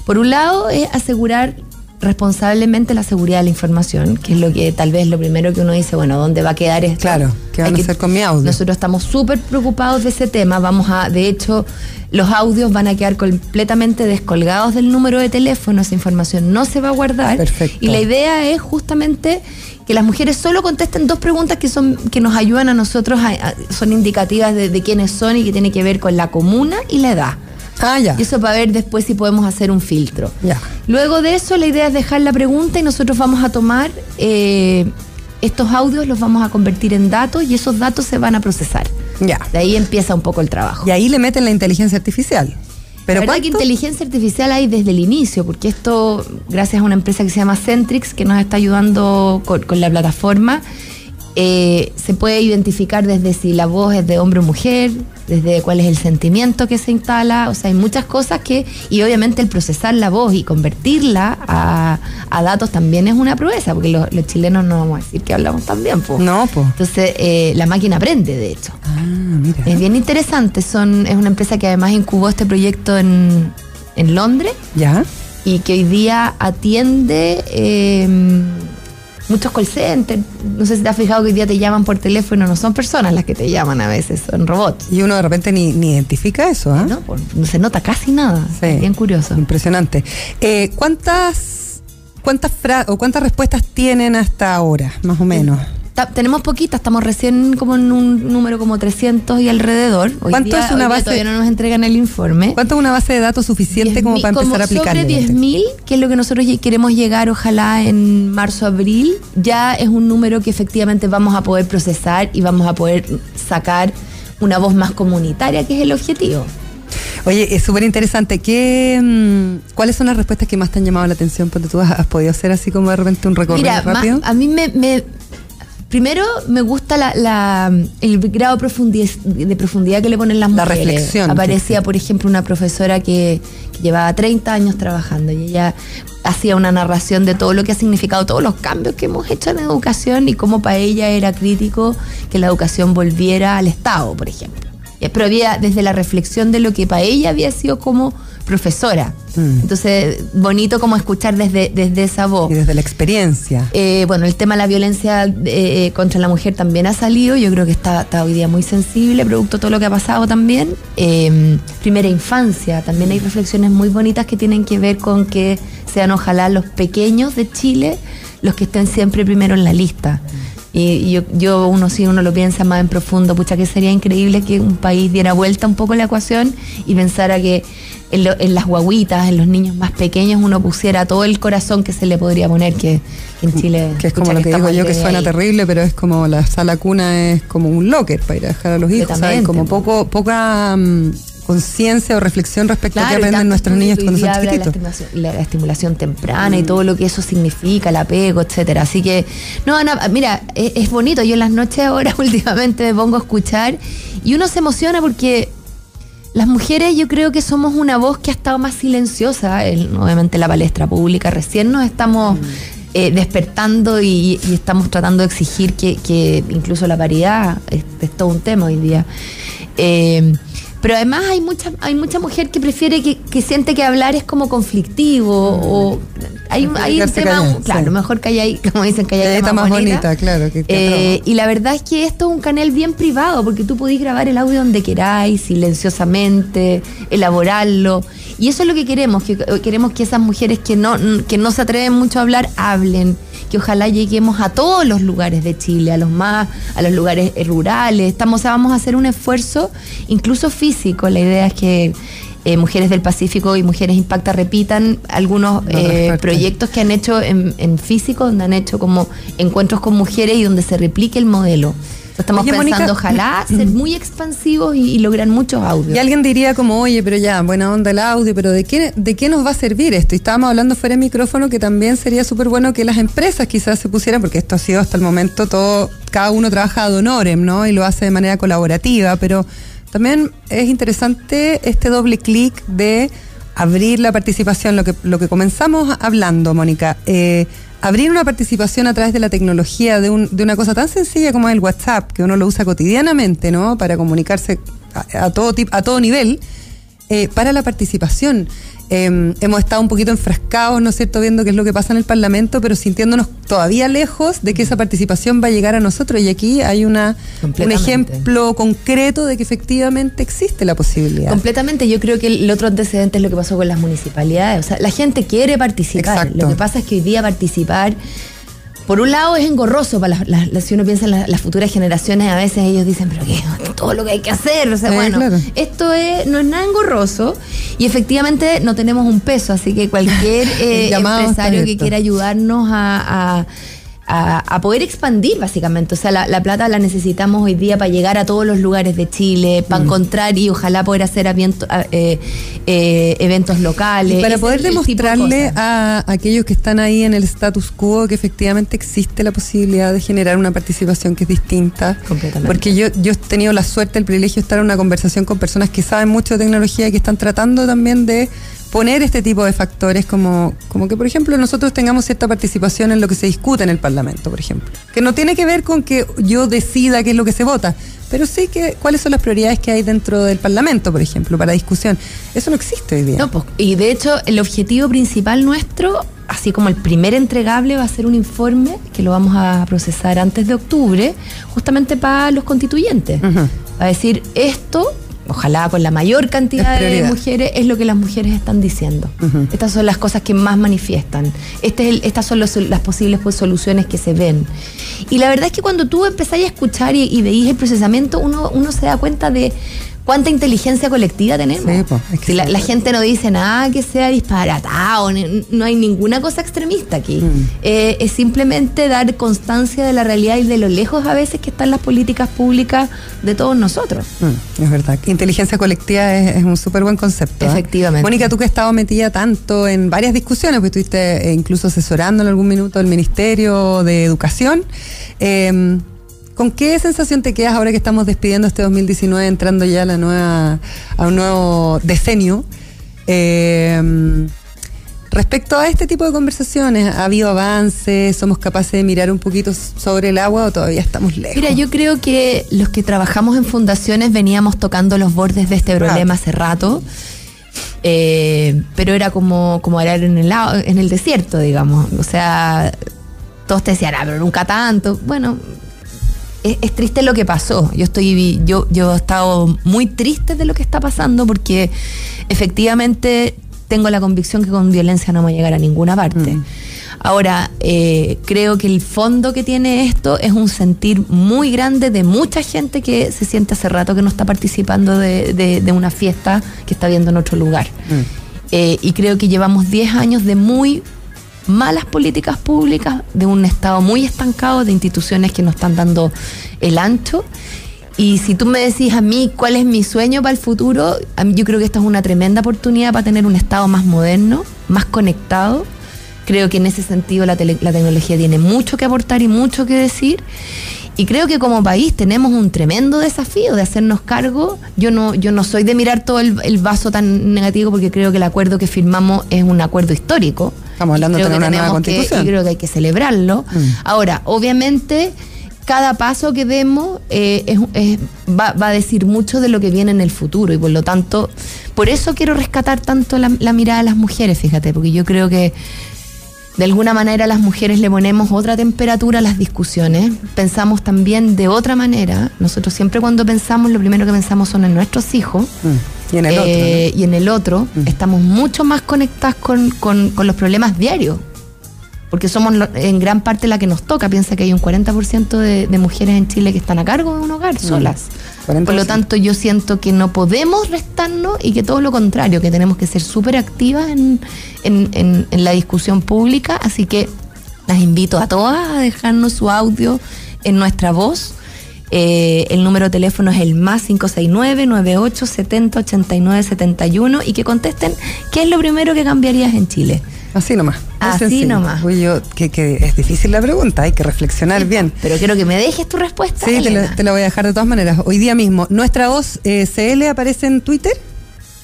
por un lado, es asegurar responsablemente la seguridad de la información, que es lo que tal vez lo primero que uno dice, bueno, ¿dónde va a quedar esto?
Claro, ¿qué van
Hay
a hacer con mi audio?
Nosotros estamos súper preocupados de ese tema. Vamos a, de hecho, los audios van a quedar completamente descolgados del número de teléfono. Esa información no se va a guardar.
Perfecto.
Y la idea es justamente que las mujeres solo contesten dos preguntas que son que nos ayudan a nosotros, a- a- son indicativas de, de quiénes son y que tiene que ver con la comuna y la edad.
Ah, ya.
Y eso para ver después si podemos hacer un filtro.
Ya.
Luego de eso, la idea es dejar la pregunta y nosotros vamos a tomar eh, estos audios, los vamos a convertir en datos y esos datos se van a procesar.
Ya.
De ahí empieza un poco el trabajo.
Y ahí le meten la inteligencia artificial. Pero
la verdad que inteligencia artificial hay desde el inicio, porque esto, gracias a una empresa que se llama Centrix, que nos está ayudando con, con la plataforma, eh, se puede identificar desde si la voz es de hombre o mujer, desde cuál es el sentimiento que se instala, o sea, hay muchas cosas que, y obviamente el procesar la voz y convertirla a, a datos también es una proeza, porque los, los chilenos no vamos a decir que hablamos tan bien, pues.
No, pues.
Entonces, eh, la máquina aprende, de hecho.
Ah, mira.
Es bien interesante. Son, es una empresa que además incubó este proyecto en, en Londres
Ya.
y que hoy día atiende eh, muchos call centers. No sé si te has fijado que hoy día te llaman por teléfono, no son personas las que te llaman a veces, son robots.
Y uno de repente ni, ni identifica eso, ¿ah?
¿no? Por- no se nota casi nada.
Sí.
Es bien curioso.
Impresionante. Eh, ¿Cuántas cuántas fra- o cuántas respuestas tienen hasta ahora, más o menos?
Tenemos poquitas, estamos recién como en un número como 300 y alrededor. Hoy
¿Cuánto
día-
es una
hoy
base-
Todavía no nos entregan el informe.
¿Cuánto es una base de datos suficiente como
10.000,
para empezar a aplicar?
Sobre 10.000, que es lo que nosotros queremos llegar, ojalá en marzo, abril, ya es un número que efectivamente vamos a poder procesar y vamos a poder sacar una voz más comunitaria, que es el objetivo.
Oye, es súper interesante. ¿Qué, mm, ¿Cuáles son las respuestas que más te han llamado la atención? Porque tú has, has podido hacer así como de repente un recorrido
Mira,
rápido.
a mí me, me- Primero me gusta la, la- el grado de profundidad, de profundidad que le ponen las
La
mujeres.
reflexión,
Aparecía,
sí.
por ejemplo, una profesora que, que llevaba 30 años trabajando y ella hacía una narración de todo lo que ha significado, todos los cambios que hemos hecho en educación y cómo para ella era crítico que la educación volviera al Estado, por ejemplo. Pero había desde la reflexión de lo que para ella había sido como profesora.
Mm.
Entonces, bonito como escuchar desde, desde esa voz.
Y desde la experiencia.
Eh, bueno, el tema de la violencia eh, contra la mujer también ha salido. Yo creo que está, está hoy día muy sensible, producto de todo lo que ha pasado también. Eh, primera infancia, también hay reflexiones muy bonitas que tienen que ver con que sean ojalá los pequeños de Chile los que estén siempre primero en la lista. Y, yo, yo, uno sí, uno lo piensa más en profundo, pucha, que sería increíble que un país diera vuelta un poco la ecuación y pensara que en, lo- en las guaguitas, en los niños más pequeños, uno pusiera todo el corazón que se le podría poner, que en Chile.
Que es como lo que digo yo, que suena
ahí.
terrible, pero es como la sala cuna es como un locker para ir a dejar a los hijos, ¿sabes? Como poco, poca mm, conciencia o reflexión respecto a qué aprenden nuestros niños cuando son chiquitos.
La estimulación, la- la estimulación temprana y todo lo que eso significa, el apego, etcétera. Así que, no, Ana, mira, es, es bonito. Yo en las noches ahora últimamente me pongo a escuchar y uno se emociona porque las mujeres yo creo que somos una voz que ha estado más silenciosa, en, obviamente la palestra pública. Recién nos estamos eh, despertando y, y estamos tratando de exigir que, que incluso la paridad es, es todo un tema hoy día. Eh, pero además hay mucha, hay mucha mujer que prefiere que, que siente que hablar es como conflictivo o hay, hay un tema,
callada,
claro,
sí.
mejor calladita, como dicen, Calladita más,
más bonita, claro, que- que
Eh, y la verdad es que esto es un canal bien privado porque tú podés grabar el audio donde queráis, silenciosamente, elaborarlo Y eso es lo que queremos, que eh, queremos que esas mujeres que no, que no se atreven mucho a hablar, hablen, que ojalá lleguemos a todos los lugares de Chile, a los más, a los lugares eh, rurales. Estamos, o sea, vamos a hacer un esfuerzo, incluso físico. La idea es que eh, Mujeres del Pacífico y Mujeres Impacta repitan algunos eh, proyectos que han hecho en, en físico, donde han hecho como encuentros con mujeres y donde se replique el modelo. Estamos
Oye,
pensando, ojalá, ser muy expansivos y, y lograr muchos audios.
Y alguien diría como, oye, pero ya, buena onda el audio, pero ¿de qué, ¿de qué nos va a servir esto? Y estábamos hablando fuera de micrófono que también sería súper bueno que las empresas quizás se pusieran, porque esto ha sido hasta el momento todo, cada uno trabaja ad honorem, ¿no? Y lo hace de manera colaborativa, pero también es interesante este doble clic de abrir la participación, lo que, lo que comenzamos hablando, Mónica. eh, abrir una participación a través de la tecnología de, un- de una cosa tan sencilla como el WhatsApp, que uno lo usa cotidianamente, ¿no? Para comunicarse a, todo tipo, a todo nivel, eh, para la participación. Eh, hemos estado un poquito enfrascados, ¿no es cierto?, viendo qué es lo que pasa en el Parlamento, pero sintiéndonos todavía lejos de que esa participación va a llegar a nosotros. Y aquí hay una, un ejemplo concreto de que efectivamente existe la posibilidad.
Completamente, yo creo que el otro antecedente es lo que pasó con las municipalidades. O sea, la gente quiere participar.
Exacto.
Lo que pasa es que hoy día participar, por un lado es engorroso para las, si uno piensa en las, las futuras generaciones, a veces ellos dicen, pero qué, todo lo que hay que hacer. O sea,
Eh,
bueno,
claro.
esto es, no es nada engorroso y efectivamente no tenemos un peso, así que cualquier eh, empresario que quiera ayudarnos a, a- a- a poder expandir básicamente. O sea, la, la plata la necesitamos hoy día para llegar a todos los lugares de Chile,
Mm.
para encontrar y ojalá poder hacer aviento- eh, eh, eventos locales.
Y para
Ese
poder
de
demostrarle a aquellos que están ahí en el status quo que efectivamente existe la posibilidad de generar una participación que es distinta.
Completamente.
Porque yo, yo he tenido la suerte, el privilegio de estar en una conversación con personas que saben mucho de tecnología y que están tratando también de poner este tipo de factores como, como que, por ejemplo, nosotros tengamos cierta participación en lo que se discute en el Parlamento, por ejemplo. Que no tiene que ver con que yo decida qué es lo que se vota, pero sí que cuáles son las prioridades que hay dentro del Parlamento, por ejemplo, para discusión. Eso no existe hoy día.
No, pues, y de hecho, el objetivo principal nuestro, así como el primer entregable, va a ser un informe que lo vamos a procesar antes de octubre, justamente para los constituyentes. Va a decir, esto, ojalá con la mayor cantidad de mujeres, es lo que las mujeres están diciendo. Estas son las cosas que más manifiestan. Este es el- estas son los- las posibles pues, soluciones que se ven. Y la verdad es que cuando tú empezás a escuchar y, y veís el procesamiento, uno, uno se da cuenta de cuánta inteligencia colectiva tenemos.
Sí, po, es que
Si la, gente no dice nada que sea disparatado, no hay ninguna cosa extremista aquí.
Mm.
Eh, es simplemente dar constancia de la realidad y de lo lejos a veces que están las políticas públicas de todos nosotros.
Mm, es verdad. Inteligencia colectiva es, es un súper buen concepto. ¿eh?
Efectivamente.
Mónica, tú que has estado metida tanto en varias discusiones, pues estuviste eh, incluso asesorando en algún minuto el Ministerio de Educación. ¿Con qué sensación te quedas ahora que estamos despidiendo este 2019, entrando ya a, la nueva, a un nuevo decenio? Eh, respecto a este tipo de conversaciones, ¿ha habido avances? ¿Somos capaces de mirar un poquito sobre el agua o todavía estamos lejos?
Mira, yo creo que los que trabajamos en fundaciones veníamos tocando los bordes de este problema hace rato. Eh, pero era como, como arar en el, en el desierto, digamos. O sea, todos te decían, ah, pero nunca tanto. Bueno, es, es triste lo que pasó. Yo estoy, yo, yo he estado muy triste de lo que está pasando porque efectivamente tengo la convicción que con violencia no vamos a llegar a ninguna parte. Ahora, eh, creo que el fondo que tiene esto es un sentir muy grande de mucha gente que se siente hace rato que no está participando de, de- de una fiesta que está viendo en otro lugar. Eh, y creo que llevamos 10 años de muy malas políticas públicas, de un Estado muy estancado, de instituciones que no están dando el ancho. Y si tú me decís a mí cuál es mi sueño para el futuro, yo creo que esta es una tremenda oportunidad para tener un Estado más moderno, más conectado. Creo que en ese sentido la tecnología tiene mucho que aportar y mucho que decir. Y creo que como país tenemos un tremendo desafío de hacernos cargo. Yo no, yo no soy de mirar todo el, el vaso tan negativo porque creo que el acuerdo que firmamos es un acuerdo histórico.
Estamos hablando de tener una nueva
tenemos que-
constitución.
y creo que hay que celebrarlo.
Mm.
Ahora, obviamente, cada paso que demos eh, es- es- va, va a decir mucho de lo que viene en el futuro y por lo tanto, por eso quiero rescatar tanto la, la mirada de las mujeres, fíjate, porque yo creo que de alguna manera las mujeres le ponemos otra temperatura a las discusiones, pensamos también de otra manera. Nosotros siempre cuando pensamos, lo primero que pensamos son en nuestros hijos.
Mm. Y en el otro.
Eh, y en el otro
Mm.
estamos mucho más conectadas con, con- con los problemas diarios. Porque somos en gran parte la que nos toca. Piensa que hay un 40% de, de mujeres en Chile que están a cargo de un hogar solas.
40%.
Por lo tanto, yo siento que no podemos restarnos y que todo lo contrario, que tenemos que ser súper activas en, en- en- en la discusión pública. Así que las invito a todas a dejarnos su audio en nuestra voz. Eh, el número de teléfono es el más 569-9870-8971 y que contesten qué es lo primero que cambiarías en Chile.
Así nomás.
Así
sencillo.
nomás.
Uy, yo, que, que es difícil la pregunta, hay que reflexionar bien.
Pero quiero que me dejes tu respuesta.
Sí, te lo voy a dejar de todas maneras. Hoy día mismo, ¿nuestra voz eh, CL aparece en Twitter?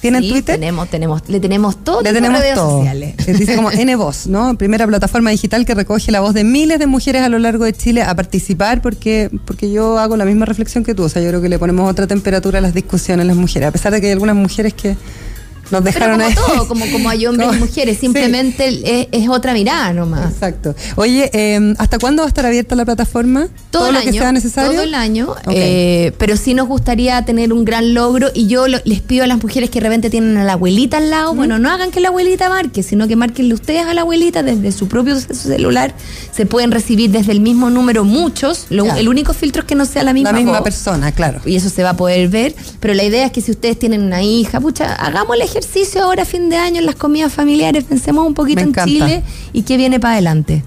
¿Tienen
Sí,
Twitter?
Tenemos, tenemos, le tenemos todo
Le tenemos
redes
todo.
sociales.
Se dice como N-Voz, ¿no? Primera plataforma digital que recoge la voz de miles de mujeres a lo largo de Chile a participar porque, porque yo hago la misma reflexión que tú. O sea, yo creo que le ponemos otra temperatura a las discusiones las mujeres. A pesar de que hay algunas mujeres que nos
Pero
dejaron
como
ahí.
todo, como, como hay hombres y
Como-
mujeres, simplemente es, es otra mirada nomás.
Exacto. Oye, eh, ¿hasta cuándo va a estar abierta la plataforma?
Todo, el
lo
año,
que sea necesario?
todo el año, eh, pero sí nos gustaría tener un gran logro y yo lo- les pido a las mujeres que de repente tienen a la abuelita al lado, bueno, no hagan que la abuelita marque, sino que marquenle ustedes a la abuelita desde su propio ce- celular, se pueden recibir desde el mismo número muchos, Lo-
Claro.
el único filtro es que no sea la misma
la misma
voz.
persona, claro.
y eso se va a poder ver. Pero la idea es que si ustedes tienen una hija, pucha, hagamos el ejercicio ahora fin de año en las comidas familiares, pensemos un poquito en. Chile y qué viene para adelante.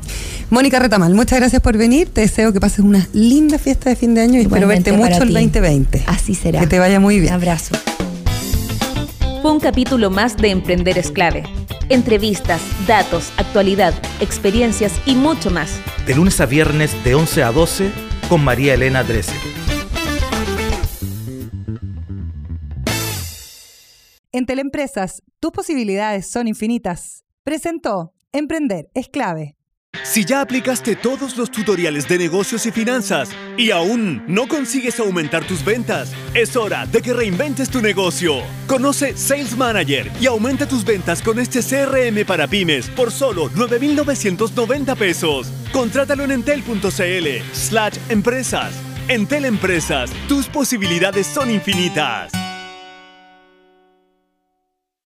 Mónica Retamal, muchas gracias por venir. Te deseo que pases una linda fiesta de fin de año y espero
Igualmente
verte
para
mucho el
ti.
2020.
Así será.
Que te vaya muy
Un
bien.
abrazo.
Fue un capítulo más de Emprender es clave. Entrevistas, datos, actualidad, experiencias y mucho más.
De lunes a viernes de 11 a 12 con María Elena Drese.
En Teleempresas, tus posibilidades son infinitas. Presentó Emprender es clave.
Si ya aplicaste todos los tutoriales de negocios y finanzas y aún no consigues aumentar tus ventas, es hora de que reinventes tu negocio. Conoce Sales Manager y aumenta tus ventas con este CRM para pymes por solo 9,990 pesos. Contrátalo en entel.cl slash empresas. Entel Empresas, tus posibilidades son infinitas.